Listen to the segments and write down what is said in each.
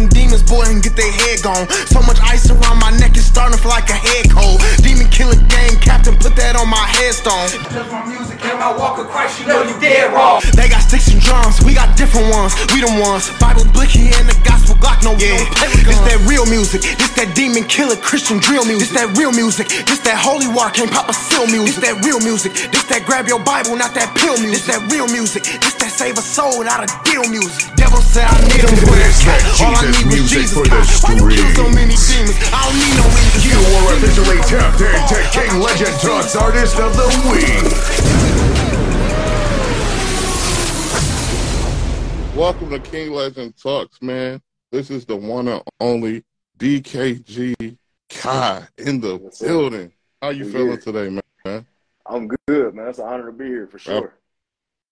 them demons, boy, and get their head gone. So much ice around my neck, it's starting to feel like a head cold. Demon killer gang captain, put that on my headstone. Just my music and my walk of Christ, you know you dead wrong. They got sticks and drums, we got different ones. We the ones. Bible blicky and the gospel Glock, no yeah. This that real music. This that demon killer Christian drill music. This that real music. This that holy water can't pop a seal music. This that real music. This that grab your Bible, not that pill music. This that real music. This that save a soul, not a deal music. Devil said I need him that All I Jesus need was music Jesus. for the Why you kill so streets. many demons? I don't need no angels. You are officially tapped into King Legend Talks Artist of the Week. Welcome to King Legend Talks, man. This is the one and only DKG Kie in the Yes, sir. building. How you We feeling here. today, man? I'm good, man. It's an honor to be here for sure.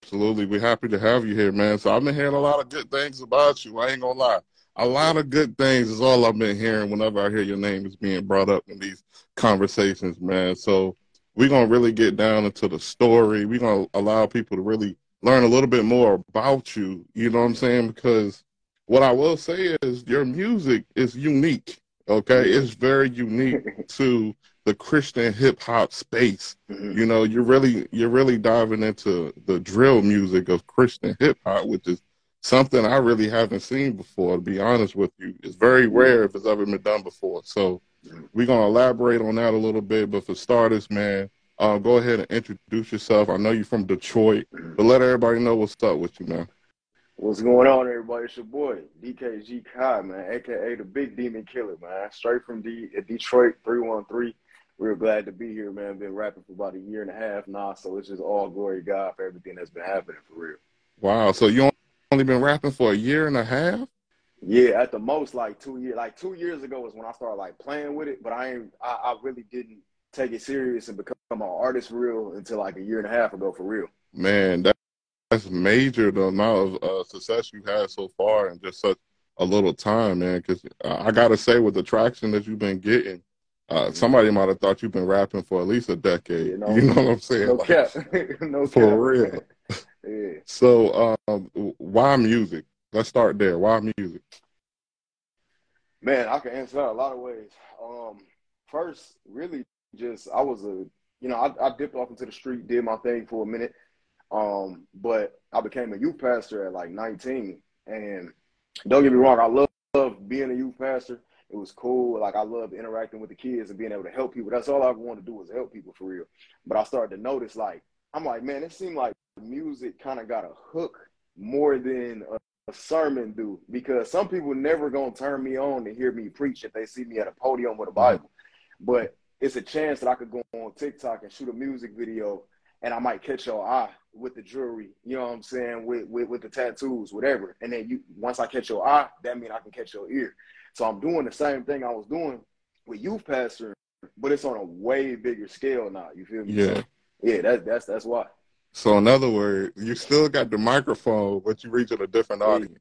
Absolutely. We're happy to have you here, man. So I've been hearing a lot of good things about you. I ain't gonna lie. A lot of good things is all I've been hearing whenever I hear your name is being brought up in these conversations, man. So we're gonna really get down into the story. We're gonna allow people to really learn a little bit more about you. You know what I'm saying? Because what I will say is your music is unique. Okay, it's very unique to the Christian hip hop space. Mhm. You know, you're really you're really diving into the drill music of Christian hip hop, which is something I really haven't seen before. To be honest with you, it's very rare if it's ever been done before. So we're gonna elaborate on that a little bit. But for starters, man, uh, go ahead and introduce yourself. I know you're from Detroit, but let everybody know what's up with you, man. What's going on, everybody? It's your boy, DKG Kie, man, aka the Big Demon Killer, man. Straight from D- uh, Detroit 313. Real glad to be here, man. Been rapping for about a year and a half now, so it's just all glory to God for everything that's been happening for real. Wow. So you only been rapping for a year and a half? Yeah, at the most, like two years. Like two years ago was when I started like playing with it, but I ain't. I, I really didn't take it serious and become an artist real until like a year and a half ago for real. Man, that, that's major the amount of uh, success you had so far in just such a little time, man. Because I gotta say, with the traction that you've been getting, uh, somebody might have thought you've been rapping for at least a decade. You know, you know what I'm saying? No Like, cap, no cap. For real. yeah. So, um, why music? Let's start there. Why music? Man, I can answer that a lot of ways. Um, first, really, just I was a, you know, I, I dipped off into the street, did my thing for a minute, um, but I became a youth pastor at like 19. And don't get me wrong, I love, love being a youth pastor. It was cool. Like I loved interacting with the kids and being able to help people. That's all I wanted to do was help people for real. But I started to notice, like, I'm like, man, it seemed like music kind of got a hook more than a a sermon do because some people never gonna turn me on to hear me preach if they see me at a podium with a mm-hmm. Bible. But it's a chance that I could go on TikTok and shoot a music video and I might catch your eye with the jewelry, you know what I'm saying, with with, with the tattoos, whatever. And then you once I catch your eye, that means I can catch your ear. So I'm doing the same thing I was doing with youth pastor, but it's on a way bigger scale now. You feel me? Yeah. So, yeah, that's that's that's why. So, in other words, you still got the microphone, but you reaching a different audience.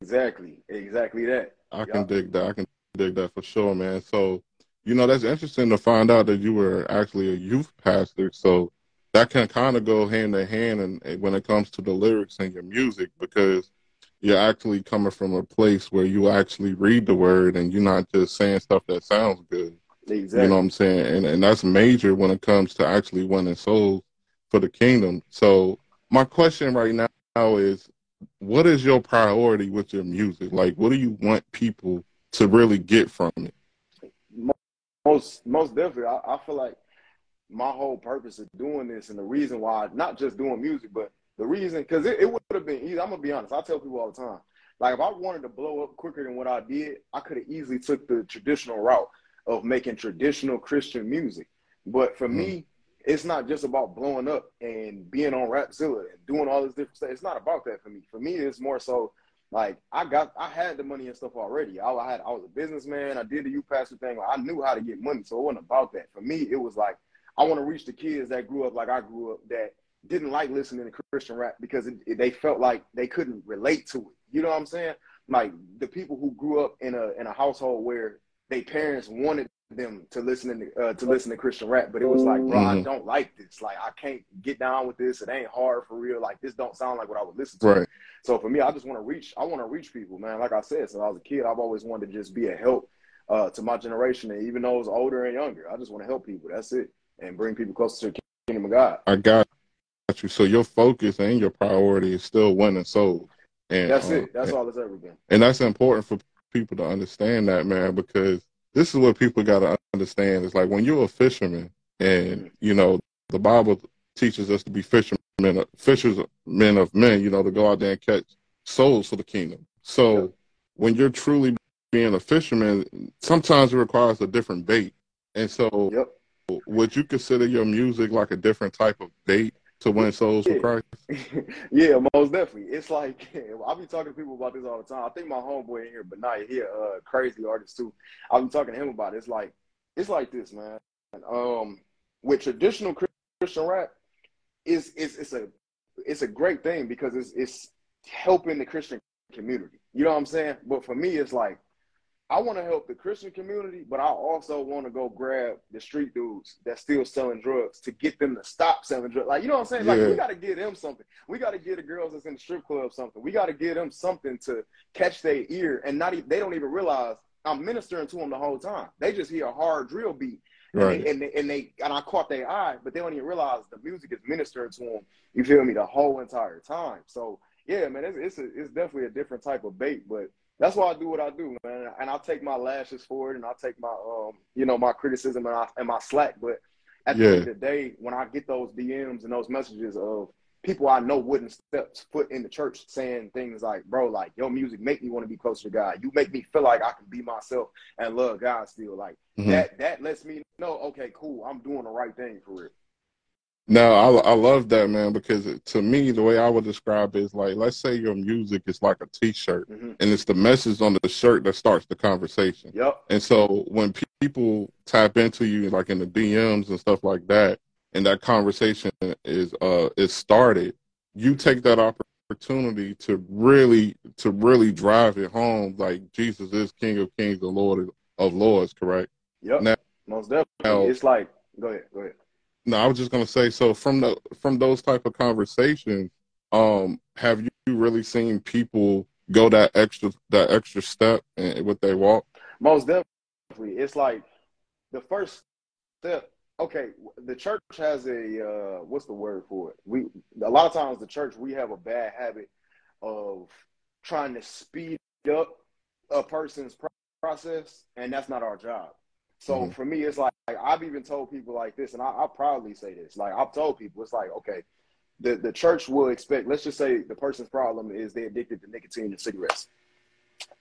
Exactly. Exactly that. I can dig that. I can dig that for sure, man. So, you know, that's interesting to find out that you were actually a youth pastor. So that can kind of go hand in hand and when it comes to the lyrics and your music because you're actually coming from a place where you actually read the word and you're not just saying stuff that sounds good. Exactly. You know what I'm saying? And and that's major when it comes to actually winning souls for the kingdom. So my question right now is what is your priority with your music? Like what do you want people to really get from it? most most definitely I, I feel like my whole purpose of doing this and the reason why not just doing music but the reason because it, it would have been easy i'm gonna be honest i tell people all the time like if i wanted to blow up quicker than what i did i could have easily took the traditional route of making traditional christian music but for mm-hmm. me it's not just about blowing up and being on rapzilla and doing all this different stuff it's not about that for me for me it's more so like I got, I had the money and stuff already. I, I had, I was a businessman. I did the youth pastor thing. Like, I knew how to get money, so it wasn't about that. For me, it was like I want to reach the kids that grew up like I grew up that didn't like listening to Christian rap because it, it- they felt like they couldn't relate to it. You know what I'm saying? Like the people who grew up in a in a household where their parents wanted them to listen to uh, to listen to Christian rap, but it was like, bro, I Mhm. don't like this. Like, I can't get down with this. It ain't hard for real. Like, this don't sound like what I would listen to. Right. So for me, I just want to reach. I want to reach people, man. Like I said, since I was a kid, I've always wanted to just be a help uh, to my generation, and even though it's older and younger, I just want to help people. That's it, and bring people closer to the kingdom of God. I got you. So your focus and your priority is still winning souls. And That's um, it. That's all it's ever been. And that's important for people to understand that, man, because this is what people got to understand. It's like when you're a fisherman, and you know the Bible teaches us to be fishermen, fishermen of men. You know, to go out there and catch souls for the kingdom. So Yep. when you're truly being a fisherman, sometimes it requires a different bait. And so, Yep. would you consider your music like a different type of bait to win souls Yeah. for Christ? yeah, most definitely. It's like I'll be talking to people about this all the time. I think my homeboy in here, but not he a uh, crazy artist too. I've been talking to him about it. It's like it's like this, man. Um, with traditional Christian rap, is it's it's a it's a great thing because it's it's helping the Christian community. You know what I'm saying? But for me, it's like I want to help the Christian community, but I also want to go grab the street dudes that's still selling drugs to get them to stop selling drugs. Like, you know what I'm saying? Like, we got to give them something. We got to give the girls that's in the strip club something. We got to give them something to catch their ear, and not even, they don't even realize I'm ministering to them the whole time. They just hear a hard drill beat, and, Right. they, and, they, and they and I caught their eye, but they don't even realize the music is ministering to them. You feel me? The whole entire time. So yeah, man, it's it's, a, it's definitely a different type of bait, but that's why I do what I do, man. And I'll take my lashes for it, and I'll take my um, you know, my criticism and, I, and my slack. But at the Yeah. end of the day, when I get those DMs and those messages of people I know wouldn't step foot in the church saying things like, "Bro, like your music make me want to be closer to God. You make me feel like I can be myself and love God still." Like Mhm. that, that lets me know, okay, cool, I'm doing the right thing for real. No, I I love that man because it, to me the way I would describe it is like let's say your music is like a T-shirt hmm and it's the message on the shirt that starts the conversation. Yep. And so when pe- people tap into you like in the DMs and stuff like that, and that conversation is uh is started, you take that opportunity to really to really drive it home like Jesus is King of Kings, the Lord of Lords, correct? Yep. Now- Most definitely. now- it's like, go ahead, go ahead. No, I was just gonna say. So from the from those type of conversations, um, have you really seen people go that extra that extra step in, with their walk? Most definitely. It's like the first step. Okay, the church has a uh, what's the word for it? We a lot of times the church we have a bad habit of trying to speed up a person's process, and that's not our job. So Mhm. for me, it's like, like, I've even told people like this, and I, I proudly say this. Like I've told people, it's like okay, the the church will expect. Let's just say the person's problem is they're addicted to nicotine and cigarettes,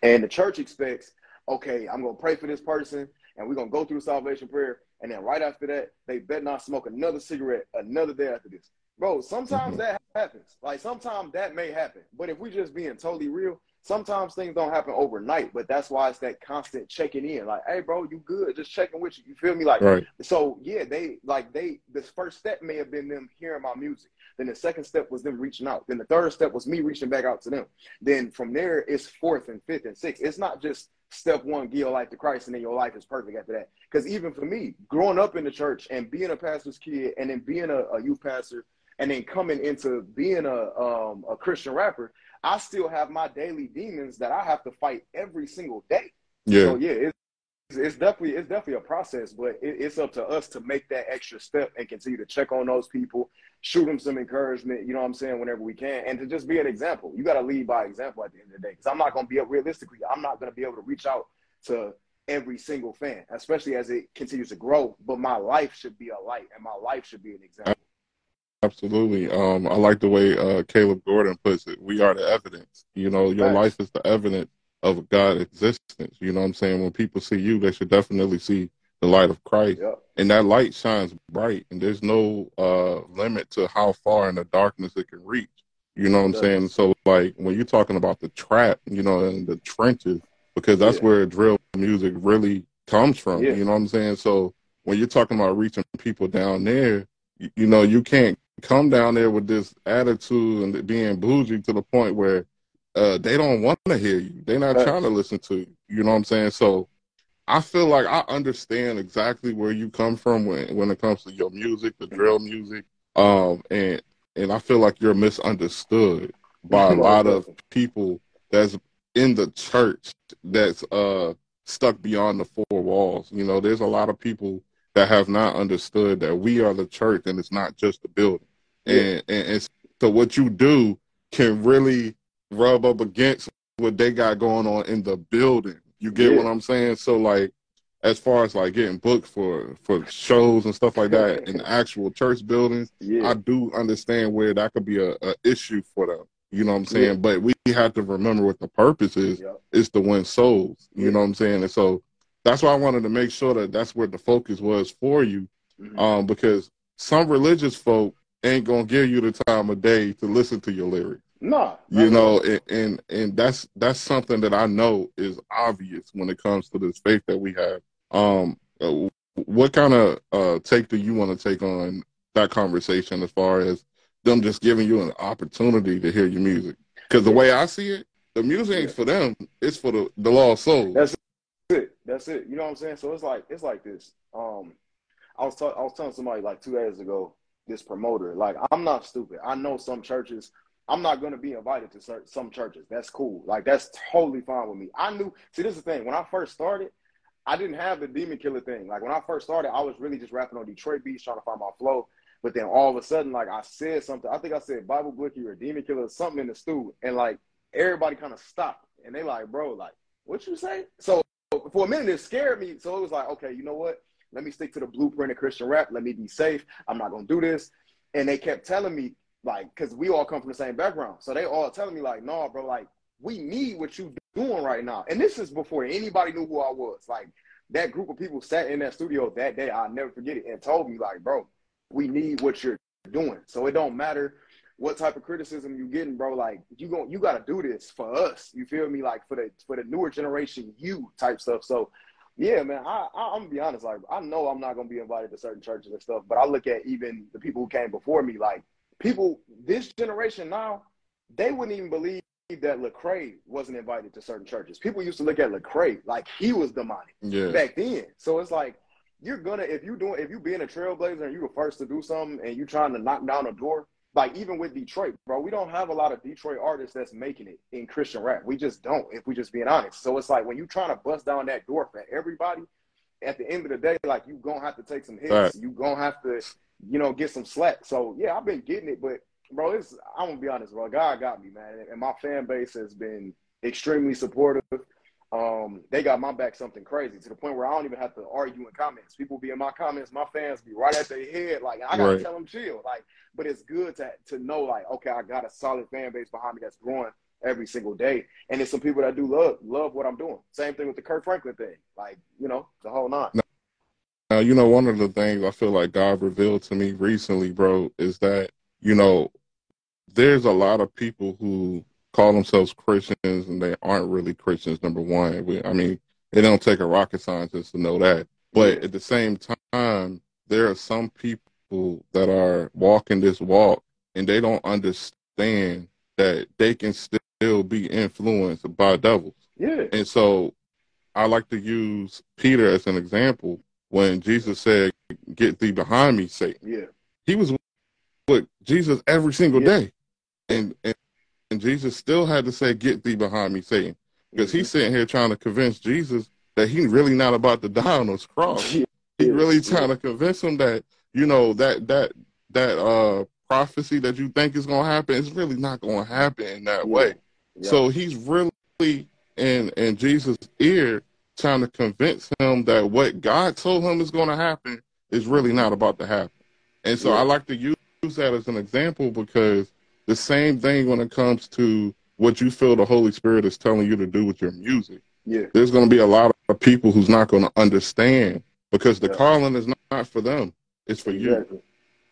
and the church expects, okay, I'm gonna pray for this person, and we're gonna go through salvation prayer, and then right after that, they better not smoke another cigarette another day after this. Bro, sometimes Mhm. that happens. Like sometimes that may happen. But if we're just being totally real, sometimes things don't happen overnight. But that's why it's that constant checking in. Like, hey bro, you good? Just checking with you. You feel me? Like Right. so yeah, they like they this first step may have been them hearing my music. Then the second step was them reaching out. Then the third step was me reaching back out to them. Then from there it's fourth and fifth and sixth. It's not just step one, give your life to Christ, and then your life is perfect after that. Because even for me, growing up in the church and being a pastor's kid and then being a, a youth pastor and then coming into being a um, a Christian rapper, I still have my daily demons that I have to fight every single day. Yeah. So yeah, it's, it's definitely it's definitely a process, but it, it's up to us to make that extra step and continue to check on those people, shoot them some encouragement. You know what I'm saying? Whenever we can, and to just be an example. You got to lead by example at the end of the day. Because I'm not going to be able, realistically, I'm not going to be able to reach out to every single fan, especially as it continues to grow. But my life should be a light, and my life should be an example. Absolutely. Um, I like the way uh, Caleb Gordon puts it. We are the evidence. You know, your Facts. life is the evidence of God's existence. You know what I'm saying? When people see you, they should definitely see the light of Christ. Yep. And that light shines bright, and there's no uh, limit to how far in the darkness it can reach. You know what I'm saying? So, like, when you're talking about the trap, you know, and the trenches, because that's Yeah. where drill music really comes from. Yeah. You know what I'm saying? So, when you're talking about reaching people down there, you, you know, you can't come down there with this attitude and being bougie to the point where uh, they don't want to hear you. They're not Facts. trying to listen to you. You know what I'm saying? So I feel like I understand exactly where you come from when when it comes to your music, the drill music, um, and and I feel like you're misunderstood by a lot of people that's in the church that's uh stuck beyond the four walls. You know, there's a lot of people that have not understood that we are the church and it's not just the building. Yeah. And, and and so what you do can really rub up against what they got going on in the building. You get yeah. what I'm saying? So like as far as like getting booked for for shows and stuff like that in actual church buildings, yeah. I do understand where that could be a, a issue for them. You know what I'm saying? Yeah. But we have to remember what the purpose is. Is to win souls. You know what I'm saying? And so that's why I wanted to make sure that that's where the focus was for you, mm-hmm. um, because some religious folk ain't gonna give you the time of day to listen to your lyrics. No, you know, and, and, and that's that's something that I know is obvious when it comes to this faith that we have. Um, uh, what kind of uh, take do you want to take on that conversation as far as them just giving you an opportunity to hear your music? Because the way I see it, the music ain't for them; it's for the the lost souls. That's it. That's it. You know what I'm saying? So it's like it's like this. Um, I was ta- I was telling somebody like two days ago. This promoter, like, I'm not stupid. I know some churches I'm not going to be invited to certain, some churches. That's cool. Like that's totally fine with me. I knew. See, this is the thing. When I first started, I didn't have the demon killer thing. Like when I first started, I was really just rapping on Detroit beats, trying to find my flow. But then all of a sudden, like I said something. I think I said Bible Blicky or demon killer, something in the stew, and like everybody kind of stopped and they like, bro, like what you say? So for a minute, it scared me. So it was like, okay, you know what? Let me stick to the blueprint of Christian rap. Let me be safe. I'm not gonna do this. And they kept telling me, like, because we all come from the same background. So they all telling me, like, no, bro, like, we need what you doing right now. And this is before anybody knew who I was. Like, that group of people sat in that studio that day, I'll never forget it, and told me, like, bro, we need what you're doing. So it don't matter what type of criticism you getting, bro. Like you going you gotta do this for us. You feel me? Like for the for the newer generation, you type stuff. So yeah, man, I, I am gonna be honest. Like I know I'm not gonna be invited to certain churches and stuff, but I look at even the people who came before me, like people this generation now, they wouldn't even believe that Lecrae wasn't invited to certain churches. People used to look at Lecrae like he was demonic yeah. back then. So it's like you're gonna if you doing if you being a trailblazer and you were first to do something and you trying to knock down a door, like even with Detroit, bro, we don't have a lot of Detroit artists that's making it in Christian rap. We just don't, if we just being honest. So it's like when you trying to bust down that door for everybody, at the end of the day, like you gonna have to take some hits. Right. You gonna have to you know, get some slack. So yeah, I've been getting it, but bro, it's I'm gonna be honest, bro. God got me, man, and my fan base has been extremely supportive. Um, they got my back something crazy to the point where I don't even have to argue in comments. People be in my comments, my fans be right at their head, like I gotta right. tell them chill, like. But it's good to to know, like, okay, I got a solid fan base behind me that's growing every single day, and it's some people that do love love what I'm doing. Same thing with the Kirk Franklin thing, like you know, the whole nine. Now, you know, one of the things I feel like God revealed to me recently, bro, is that, you know, there's a lot of people who call themselves Christians and they aren't really Christians, number one. we, I mean, it don't take a rocket scientist to know that. But at the same time, there are some people that are walking this walk and they don't understand that they can still be influenced by devils. Yeah. And so I like to use Peter as an example when Jesus said, "Get thee behind me, Satan." Yeah, he was with Jesus every single yeah. day, and, and and Jesus still had to say, "Get thee behind me, Satan," because mm-hmm. he's sitting here trying to convince Jesus that he's really not about to die on this cross. Yeah. He's really trying to convince him that you know that that that uh prophecy that you think is going to happen is really not going to happen in that yeah. way. So he's really in in Jesus' ear trying to convince him that what God told him is going to happen is really not about to happen. And so yeah. I like to use that as an example because the same thing when it comes to what you feel the Holy Spirit is telling you to do with your music. Yeah. There's going to be a lot of people who's not going to understand because the yeah. calling is not for them. It's for exactly.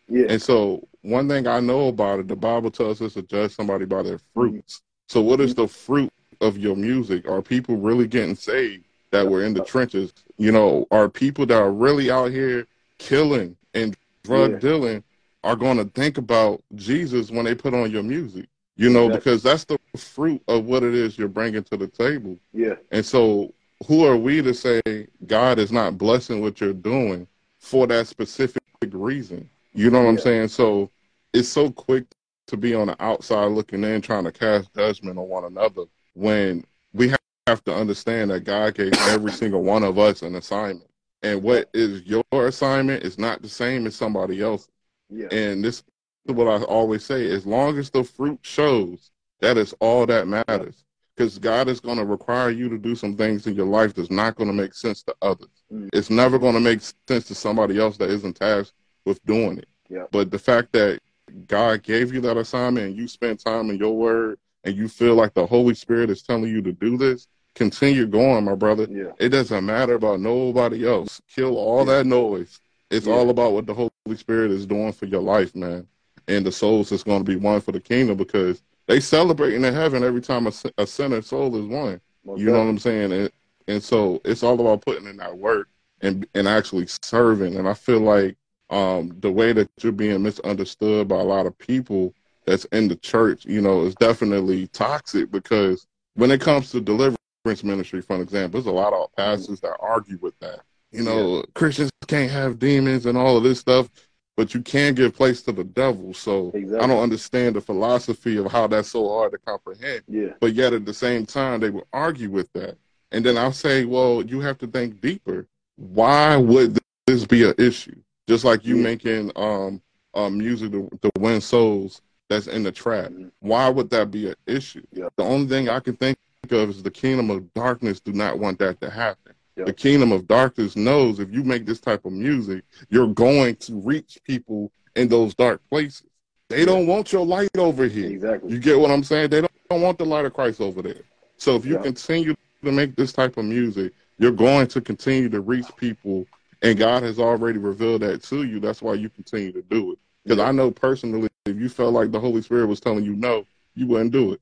you. Yeah. And so one thing I know about it, the Bible tells us to judge somebody by their fruits. So what is the fruit of your music? Are people really getting saved? that were in the trenches, you know, are people that are really out here killing and drug yeah. dealing are going to think about Jesus when they put on your music, you know, exactly. because that's the fruit of what it is you're bringing to the table. Yeah. And so who are we to say God is not blessing what you're doing for that specific reason? You know what I'm saying? So it's so quick to be on the outside looking in, trying to cast judgment on one another when we have to understand that God gave every single one of us an assignment. And what is your assignment is not the same as somebody else. Yeah. And this is what I always say as long as the fruit shows, that is all that matters. Because God is going to require you to do some things in your life that's not going to make sense to others. Mm. It's never going to make sense to somebody else that isn't tasked with doing it. Yeah. But the fact that God gave you that assignment and you spend time in your word and you feel like the Holy Spirit is telling you to do this, continue going, my brother. Yeah. It doesn't matter about nobody else. Kill all Yeah. that noise. It's Yeah. all about what the Holy Spirit is doing for your life, man. And the souls that's going to be won for the kingdom because they celebrating in heaven every time a, a sinner soul is won. Most You know what. I'm saying? And, and so it's all about putting in that work and and actually serving. And I feel like um, the way that you're being misunderstood by a lot of people that's in the church, you know, is definitely toxic because when it comes to deliverance ministry, for example, there's a lot of pastors that argue with that. You know, Christians can't have demons and all of this stuff, but you can give place to the devil. So I don't understand the philosophy of how that's so hard to comprehend Yeah. but yet at the same time they will argue with that and then i'll say well you have to think deeper why would this be an issue just like you Yeah. making um, um music to, to win souls that's in the trap Mhm. why would that be an issue Yeah. the only thing i can think of is the kingdom of darkness do not want that to happen The kingdom of darkness knows if you make this type of music you're going to reach people in those dark places they Yeah. don't want your light over here Exactly. you get what I'm saying? They don't, don't want the light of Christ over there. So if you continue to make this type of music, you're going to continue to reach people, and God has already revealed that to you. That's why you continue to do it. Because. I know personally, if you felt like the Holy Spirit was telling you no, you wouldn't do it.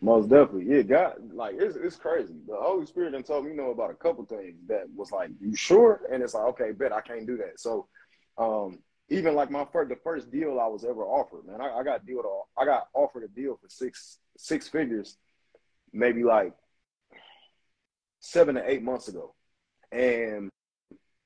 Most definitely. Yeah, God, like, it's, it's crazy. The Holy Spirit done told me, you know, about a couple things that was like, you sure? And it's like, okay, bet I can't do that. So, um, even like my first, the first deal I was ever offered, man, I, I got deal to, I got offered a deal for six, six figures, maybe like seven to eight months ago. And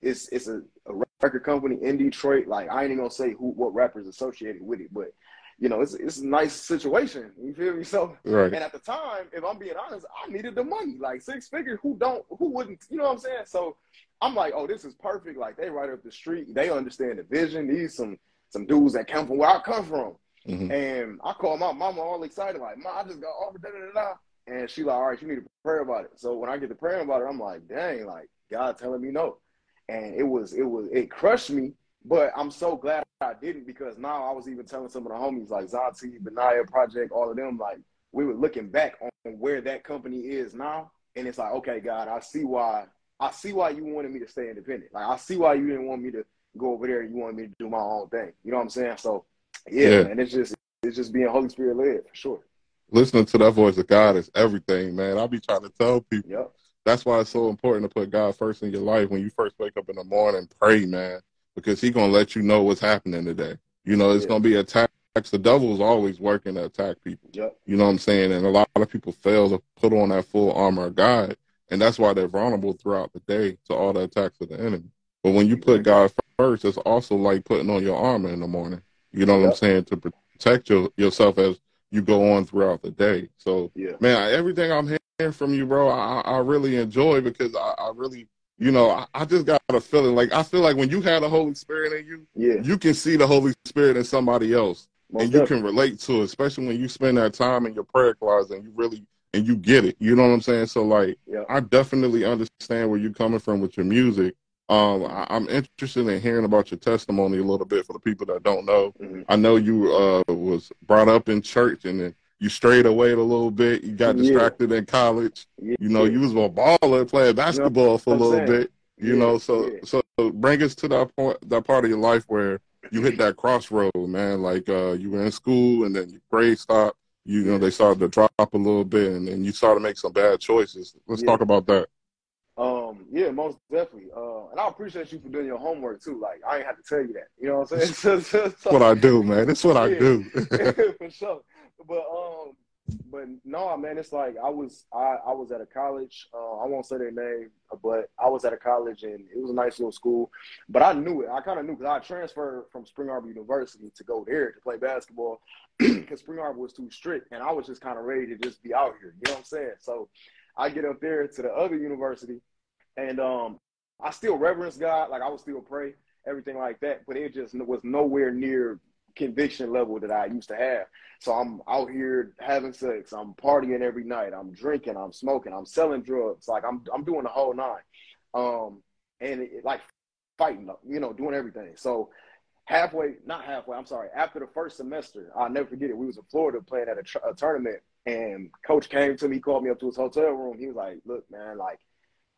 it's, it's a, a record company in Detroit. Like, I ain't even gonna say who, what rappers associated with it, but you know, it's, it's a nice situation. You feel me? So, Right. and at the time, if I'm being honest, I needed the money. Like six figures, who don't, who wouldn't, you know what I'm saying? So I'm like, oh, this is perfect. Like they right up the street. They understand the vision. These some some dudes that come from where I come from. Mhm. And I call my mama all excited, like, Ma, I just got offered da da da. And she like, all right, you need to pray about it. So when I get to praying about it, I'm like, dang, like God telling me no. And it was, it was, it crushed me. But I'm so glad I didn't because now I was even telling some of the homies like Zati, Benaya Project, all of them, like we were looking back on where that company is now. And it's like, okay, God, I see why I see why you wanted me to stay independent. Like I see why you didn't want me to go over there. You wanted me to do my own thing. You know what I'm saying? So yeah, Yeah. man, it's just it's just being Holy Spirit led for sure. Listening to that voice of God is everything, man. I'll be trying to tell people. Yep. That's why it's so important to put God first in your life when you first wake up in the morning. Pray, man, because He gonna let you know what's happening today. You know, it's Yeah. gonna be attacks. The devil is always working to attack people. Yep. You know what I'm saying? And a lot of people fail to put on that full armor of God, and that's why they're vulnerable throughout the day to all the attacks of the enemy. But when you put God first, it's also like putting on your armor in the morning. You know what I'm saying? To protect your, yourself as you go on throughout the day. So Yeah. man, everything I'm hearing from you, bro, I, I really enjoy because I, I really, you know, I, I just got a feeling like I feel like when you have the Holy Spirit in you, Yeah. you can see the Holy Spirit in somebody else, Most and you can relate to it, especially when you spend that time in your prayer closet and you really and you get it. You know what I'm saying? So like, Yeah. I definitely understand where you're coming from with your music. Um, I, I'm interested in hearing about your testimony a little bit for the people that don't know. Mhm. I know you uh, was brought up in church and then you strayed away a little bit. You got Yeah. distracted in college. Yeah. You know, you was a baller playing basketball for a little saying. bit. You Yeah, know, so yeah. so bring us to that point, that part of your life where you hit that crossroad, man. Like uh, you were in school and then your grades stopped. You know, they started to drop a little bit, and then you started to make some bad choices. Let's Yeah. talk about that. Um, yeah, most definitely. Uh, and I appreciate you for doing your homework too. Like I ain't have to tell you that. You know what I'm saying? That's what I do, man. That's what I do. for sure. But um, but no, man, it's like I was I, I was at a college. Uh, I won't say their name, but I was at a college and it was a nice little school. But I knew it. I kind of knew because I transferred from Spring Arbor University to go there to play basketball because Spring Arbor was too strict, and I was just kind of ready to just be out here. You know what I'm saying? So I get up there to the other university, and um, I still reverence God. Like I would still pray, everything like that. But it just was nowhere near conviction level that I used to have. So I'm out here having sex, I'm partying every night, I'm drinking, I'm smoking, I'm selling drugs, like I'm I'm doing the whole nine, um, and it, like fighting, you know, doing everything. So halfway, not halfway, I'm sorry, after the first semester, I'll never forget it. We was in Florida playing at a, tr- a tournament, and coach came to me, called me up to his hotel room. He was like, "Look, man, like."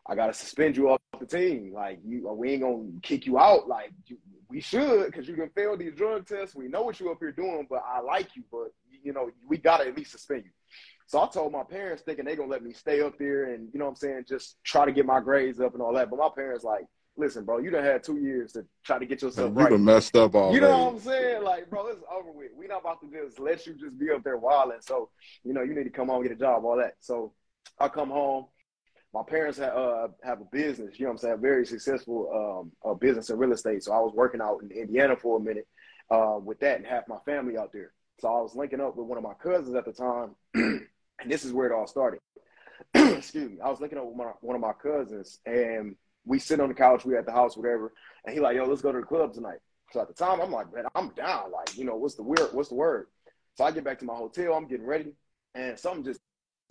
I gotta suspend you off the team. Like you, we ain't gonna kick you out. Like you, we should, because you can fail these drug tests. We know what you up here doing, but I like you, but you know, we gotta at least suspend you. So I told my parents thinking they gonna let me stay up there and you know what I'm saying, just try to get my grades up and all that. But my parents like, listen, bro, you done had two years to try to get yourself you right. done messed up already. You know what I'm saying? Like, bro, it's over with. We not about to just let you just be up there wilding. So, you know, you need to come home, get a job, all that. So I come home my parents have, uh, have a business, you know what I'm saying, very successful um, uh, business in real estate. So I was working out in Indiana for a minute uh, with that and half my family out there. So I was linking up with one of my cousins at the time, and this is where it all started. Excuse me. I was linking up with my, one of my cousins, and we sit on the couch, we at the house, whatever, and he like, yo, let's go to the club tonight. So at the time, I'm like, man, I'm down. Like, you know, what's the word? What's the word? So I get back to my hotel, I'm getting ready, and something just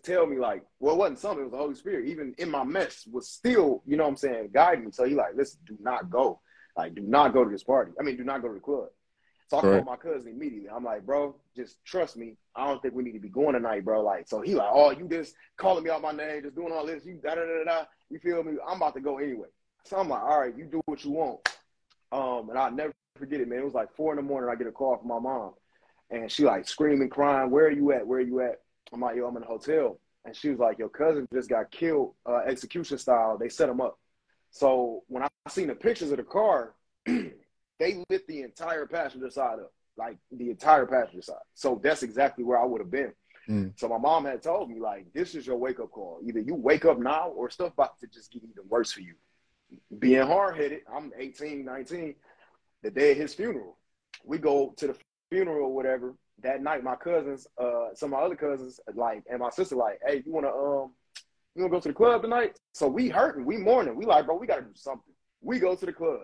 tell me like, well, it wasn't something, it was the Holy Spirit. Even in my mess was still, you know what I'm saying, guiding me. So he like, listen, do not go. Like, do not go to this party. I mean, do not go to the club. So I called my cousin immediately. I'm like, bro, just trust me. I don't think we need to be going tonight, bro. Like, so he like, oh, you just calling me out my name, just doing all this, you da da da da. You feel me? I'm about to go anyway. So I'm like, all right, you do what you want. Um, and I'll never forget it, man. It was like four in the morning. I get a call from my mom, and she like screaming, crying, "Where are you at? Where are you at?" I'm like, yo, I'm in a hotel. And she was like, your cousin just got killed uh, execution style. They set him up. So when I seen the pictures of the car, they lit the entire passenger side up, like the entire passenger side. So that's exactly where I would have been. Mm. So my mom had told me, like, this is your wake up call. Either you wake up now or stuff about to just get even worse for you. Being hard headed, I'm 18, 19, the day of his funeral. We go to the funeral or whatever that night, my cousins, uh, some of my other cousins, like, and my sister, like, hey, you wanna um, you wanna go to the club tonight? So we hurting, we mourning, we like, bro, we gotta do something. We go to the club.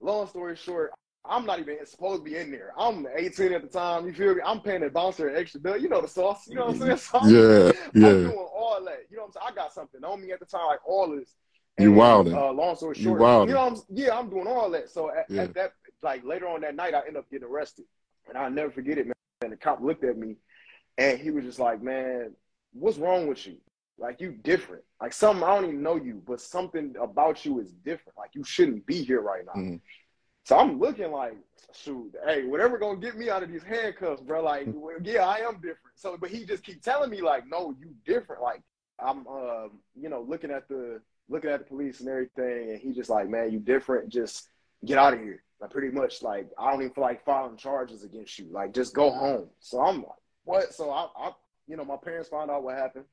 Long story short, I'm not even supposed to be in there. I'm 18 at the time. You feel me? I'm paying the bouncer an extra bill. You know the sauce. You know what I'm saying? So I'm, yeah, yeah. I'm doing all that. You know what I'm saying? I got something on me at the time, like all this. you wilding. Uh, long story short, you, you know, I'm, yeah, I'm doing all that. So at, yeah. at, that, like later on that night, I end up getting arrested, and I'll never forget it, man and the cop looked at me and he was just like, Man, what's wrong with you? Like you different. Like something I don't even know you, but something about you is different. Like you shouldn't be here right now. Mm-hmm. So I'm looking like, shoot, hey, whatever gonna get me out of these handcuffs, bro. Like, mm-hmm. yeah, I am different. So, but he just keep telling me like, no, you different. Like I'm, uh, you know, looking at the looking at the police and everything, and he just like, man, you different. Just get out of here. Like pretty much like I don't even feel like filing charges against you. Like just go home. So I'm like, what? So I, I you know, my parents found out what happened,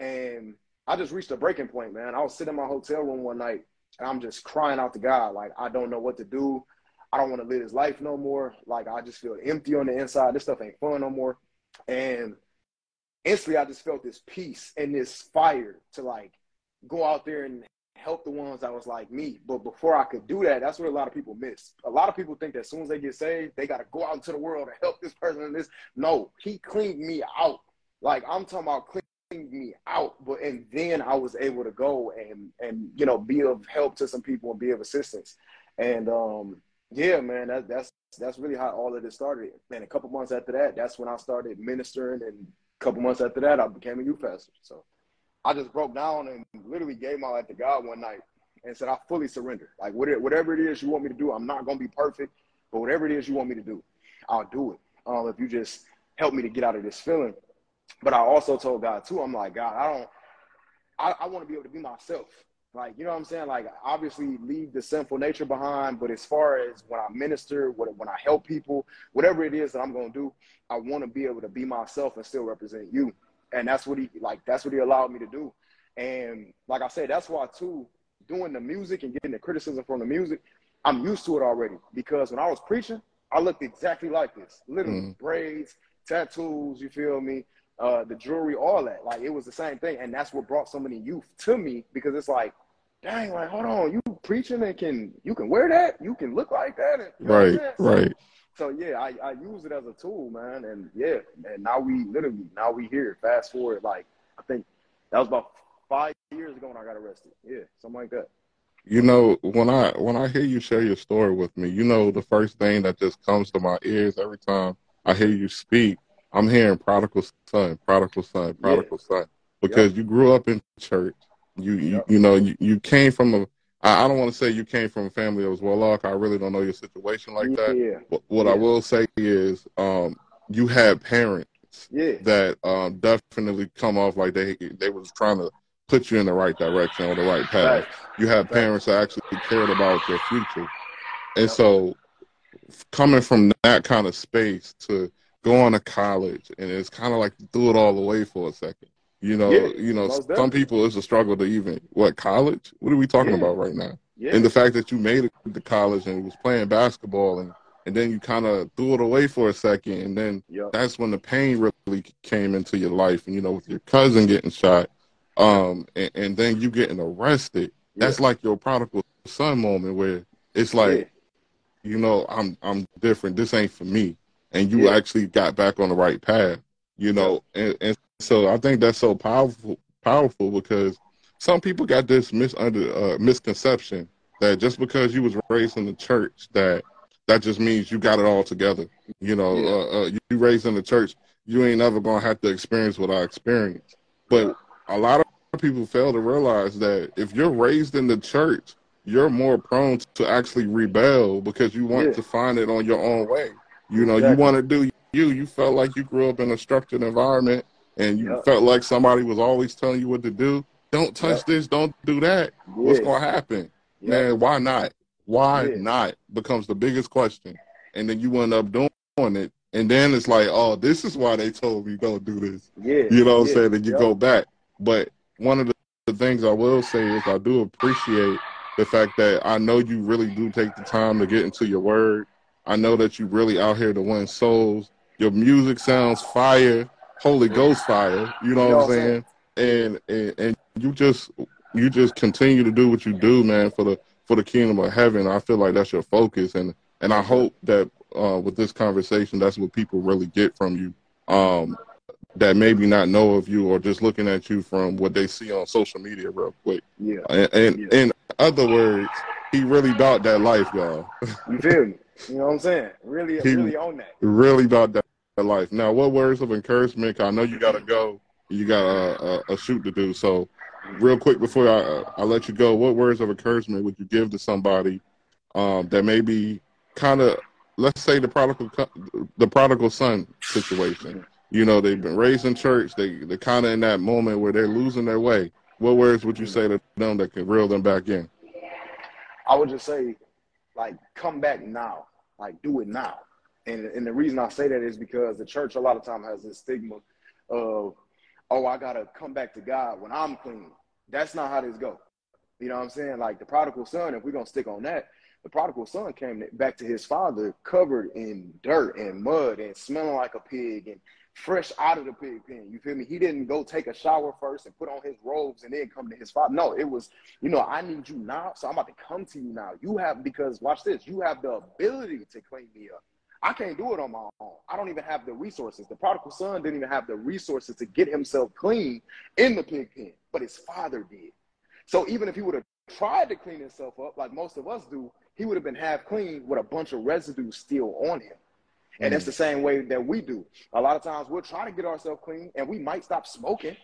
and I just reached a breaking point, man. I was sitting in my hotel room one night, and I'm just crying out to God, like I don't know what to do. I don't want to live this life no more. Like I just feel empty on the inside. This stuff ain't fun no more. And instantly, I just felt this peace and this fire to like go out there and help the ones that was like me. But before I could do that, that's what a lot of people miss. A lot of people think that as soon as they get saved, they got to go out into the world and help this person and this. No, he cleaned me out. Like I'm talking about cleaning me out. But and then I was able to go and and you know be of help to some people and be of assistance. And um yeah, man, that, that's that's really how all of this started. And a couple months after that, that's when I started ministering. And a couple months after that, I became a youth pastor. So. I just broke down and literally gave my life to God one night and said, I fully surrender. Like whatever it is you want me to do, I'm not gonna be perfect, but whatever it is you want me to do, I'll do it. Um, if you just help me to get out of this feeling. But I also told God too, I'm like, God, I don't I, I want to be able to be myself. Like, you know what I'm saying? Like, obviously, leave the sinful nature behind. But as far as when I minister, when I help people, whatever it is that I'm going to do, I want to be able to be myself and still represent you. And that's what he, like, that's what he allowed me to do. And like I said, that's why, too, doing the music and getting the criticism from the music, I'm used to it already. Because when I was preaching, I looked exactly like this literally mm. braids, tattoos, you feel me? Uh, the jewelry, all that. Like, it was the same thing. And that's what brought so many youth to me because it's like, dang, like, hold on, you preaching and can you can wear that, you can look like that, and, you know right, right. So yeah, I, I use it as a tool, man, and yeah, and now we literally now we here. Fast forward, like I think that was about five years ago when I got arrested. Yeah, something like that. You know, when I when I hear you share your story with me, you know, the first thing that just comes to my ears every time I hear you speak, I'm hearing prodigal son, prodigal son, prodigal yeah. son, because yep. you grew up in church you you, yep. you know you, you came from a I, I don't want to say you came from a family that was well off. I really don't know your situation like that. Yeah. But what yeah. I will say is um, you had parents yeah. that um, definitely come off like they they was trying to put you in the right direction or the right path. Right. You had parents that actually cared about your future, and so coming from that kind of space to going to college and it's kind of like threw it all away for a second you know, yeah, you know, some definitely. people it's a struggle to even what college. What are we talking yeah. about right now? Yeah. And the fact that you made it to college and was playing basketball and and then you kind of threw it away for a second and then yep. that's when the pain really came into your life and you know with your cousin getting shot um and, and then you getting arrested that's like your prodigal son moment where it's like you know i'm i'm different this ain't for me and you actually got back on the right path you know and, and so I think that's so powerful, powerful because some people got this misunder uh, misconception that just because you was raised in the church that that just means you got it all together. You know, yeah. uh, uh, you raised in the church, you ain't never gonna have to experience what I experienced. But a lot of people fail to realize that if you're raised in the church, you're more prone to actually rebel because you want yeah. to find it on your own way. You know, exactly. you want to do you. You felt like you grew up in a structured environment and you yep. felt like somebody was always telling you what to do, don't touch yep. this, don't do that. Yes. What's gonna happen? Yep. Man, why not? Why yes. not becomes the biggest question. And then you end up doing it. And then it's like, oh, this is why they told me don't do this. Yeah. You know what I'm saying? And you go back. But one of the, the things I will say is I do appreciate the fact that I know you really do take the time to get into your word. I know that you really out here to win souls. Your music sounds fire. Holy Ghost fire. You know, you know what I'm saying? And, and and you just you just continue to do what you do, man, for the for the kingdom of heaven. I feel like that's your focus, and and I hope that uh, with this conversation, that's what people really get from you. Um, that maybe not know of you or just looking at you from what they see on social media real quick. Yeah. And, and yeah. in other words, he really bought that life, y'all. You feel me? You know what I'm saying? Really, he really own that. Really about that life. Now, what words of encouragement? I know you got to go. You got a, a, a, shoot to do. So, real quick before I, I let you go, what words of encouragement would you give to somebody um, that maybe kind of, let's say, the prodigal the prodigal son situation? You know, they've been raised in church. They they're kind of in that moment where they're losing their way. What words would you say to them that can reel them back in? I would just say, like, come back now. Like, do it now. And, and the reason I say that is because the church a lot of time has this stigma of, oh, I gotta come back to God when I'm clean. That's not how this go. You know what I'm saying? Like the prodigal son, if we're gonna stick on that, the prodigal son came back to his father covered in dirt and mud and smelling like a pig and fresh out of the pig pen. You feel me? He didn't go take a shower first and put on his robes and then come to his father. No, it was, you know, I need you now, so I'm about to come to you now. You have because watch this, you have the ability to clean me up. I can't do it on my own. I don't even have the resources. The prodigal son didn't even have the resources to get himself clean in the pig pen, but his father did. So even if he would have tried to clean himself up, like most of us do, he would have been half clean with a bunch of residue still on him. And mm. that's the same way that we do. A lot of times we'll try to get ourselves clean and we might stop smoking,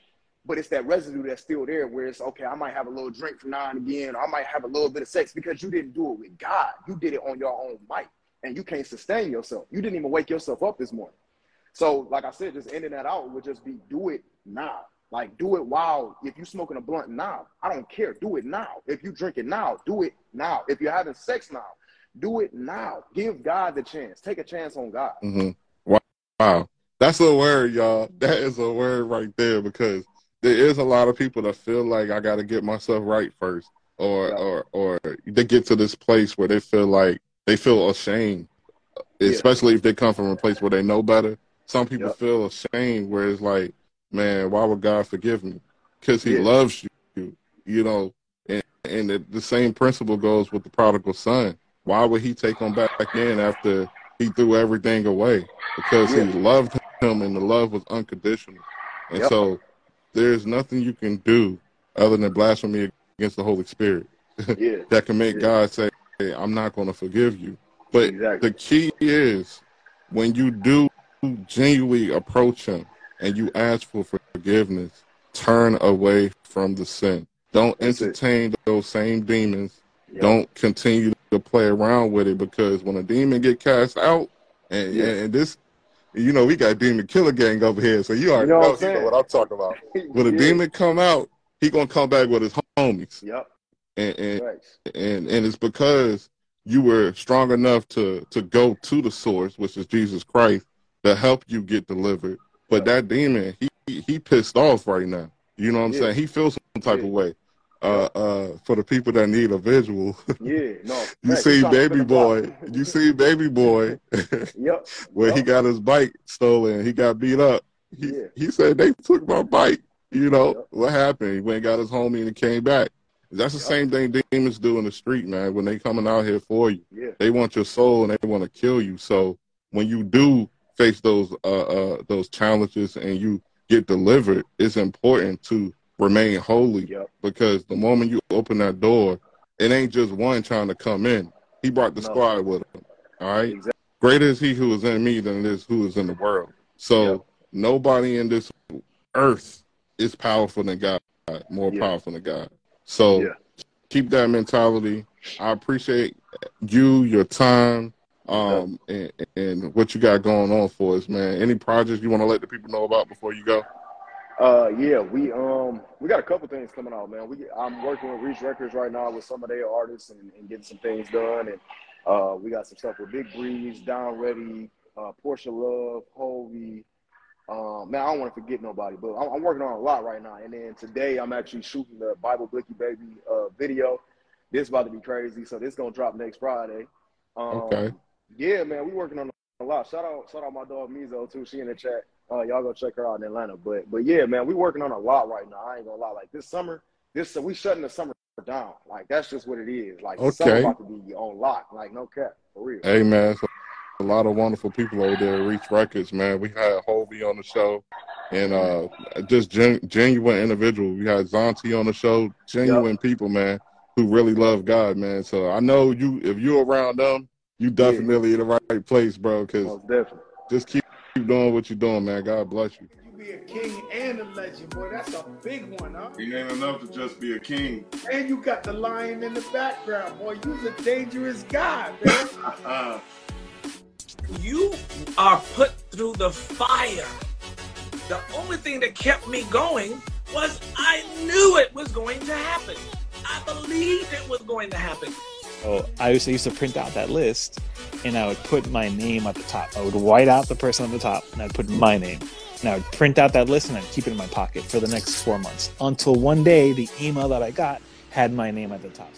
but it's that residue that's still there where it's okay, I might have a little drink from now and again, or I might have a little bit of sex because you didn't do it with God. You did it on your own might and you can't sustain yourself. You didn't even wake yourself up this morning. So, like I said, just ending that out would just be do it now. Like, do it while if you're smoking a blunt now. I don't care. Do it now. If you drink it now, do it now. If you're having sex now, do it now. Give God the chance. Take a chance on God. Mm-hmm. Wow. wow. That's a word, y'all. That is a word right there because there is a lot of people that feel like I got to get myself right first, or yeah. or or they get to this place where they feel like they feel ashamed, especially yeah. if they come from a place where they know better. Some people feel ashamed, where it's like, man, why would God forgive me? Because He yeah. loves you, you know. And and the, the same principle goes with the prodigal son. Why would He take him back in after he threw everything away? Because He loved him, and the love was unconditional. And yep. so there's nothing you can do other than blasphemy against the Holy Spirit yeah. that can make yeah. God say, I'm not going to forgive you. But exactly. the key is when you do genuinely approach Him and you ask for forgiveness, turn away from the sin. Don't That's entertain it. those same demons. Yep. Don't continue to play around with it because when a demon get cast out, and, yeah. and this you know, we got Demon Killer Gang over here, so you already you know, know, what, you know what I'm talking about. When a yeah. demon come out, he gonna come back with his homies. Yep. And and, right. and and it's because you were strong enough to to go to the source, which is Jesus Christ, to help you get delivered. But that demon, he he pissed off right now. You know what I'm yeah. saying? He feels some type yeah. of way uh, uh, for the people that need a visual. Yeah, no. you see Baby Boy. You see Baby Boy. yep. where yep. he got his bike stolen. He got beat up. He, yeah. he said they took my bike. You know yep. what happened? He went and got his homie and he came back. That's the same thing demons do in the street, man. When they coming out here for you, yeah. they want your soul and they want to kill you. So when you do face those uh, uh, those challenges and you get delivered, it's important to remain holy. Yep. Because the moment you open that door, it ain't just one trying to come in. He brought the no. squad with him. All right. Exactly. Greater is he who is in me than it is who is in the world. So yep. nobody in this earth is powerful than God, more yep. powerful than God. So yeah. keep that mentality. I appreciate you, your time, um, and, and what you got going on for us, man. Any projects you want to let the people know about before you go? Uh, yeah, we um we got a couple things coming out, man. We I'm working with Reach Records right now with some of their artists and, and getting some things done, and uh, we got some stuff with Big Breeze, Down Ready, uh, Portia Love, Hulvey. Um, man, I don't want to forget nobody, but I'm, I'm, working on a lot right now. And then today, I'm actually shooting the Bible Blicky Baby uh, video. This about to be crazy, so this gonna drop next Friday. Um, okay. Yeah, man, we working on a lot. Shout out, shout out my dog Mizo too. She in the chat. Uh, y'all go check her out in Atlanta. But but yeah, man, we working on a lot right now. I ain't gonna lie. Like this summer, this we shutting the summer down. Like that's just what it is. Like okay. summer about to be on lock. Like no cap for real. Hey man, so a lot of wonderful people over there Reach Records, man. We had Hulvey on the show, and uh, just gen- genuine individual. We had Zonti on the show, genuine yep. people, man, who really love God, man. So I know you, if you're around them, you definitely yeah. in the right place, bro. Because just keep keep doing what you're doing, man. God bless you. You be a king and a legend, boy. That's a big one, huh? It ain't enough to just be a king. And you got the lion in the background, boy. You's a dangerous guy, man. you are put through the fire. The only thing that kept me going was I knew it was going to happen. I believed it was going to happen. So I used to, print out that list and I would put my name at the top. I would white out the person on the top and I'd put my name. And I would print out that list and I'd keep it in my pocket for the next four months until one day the email that I got had my name at the top.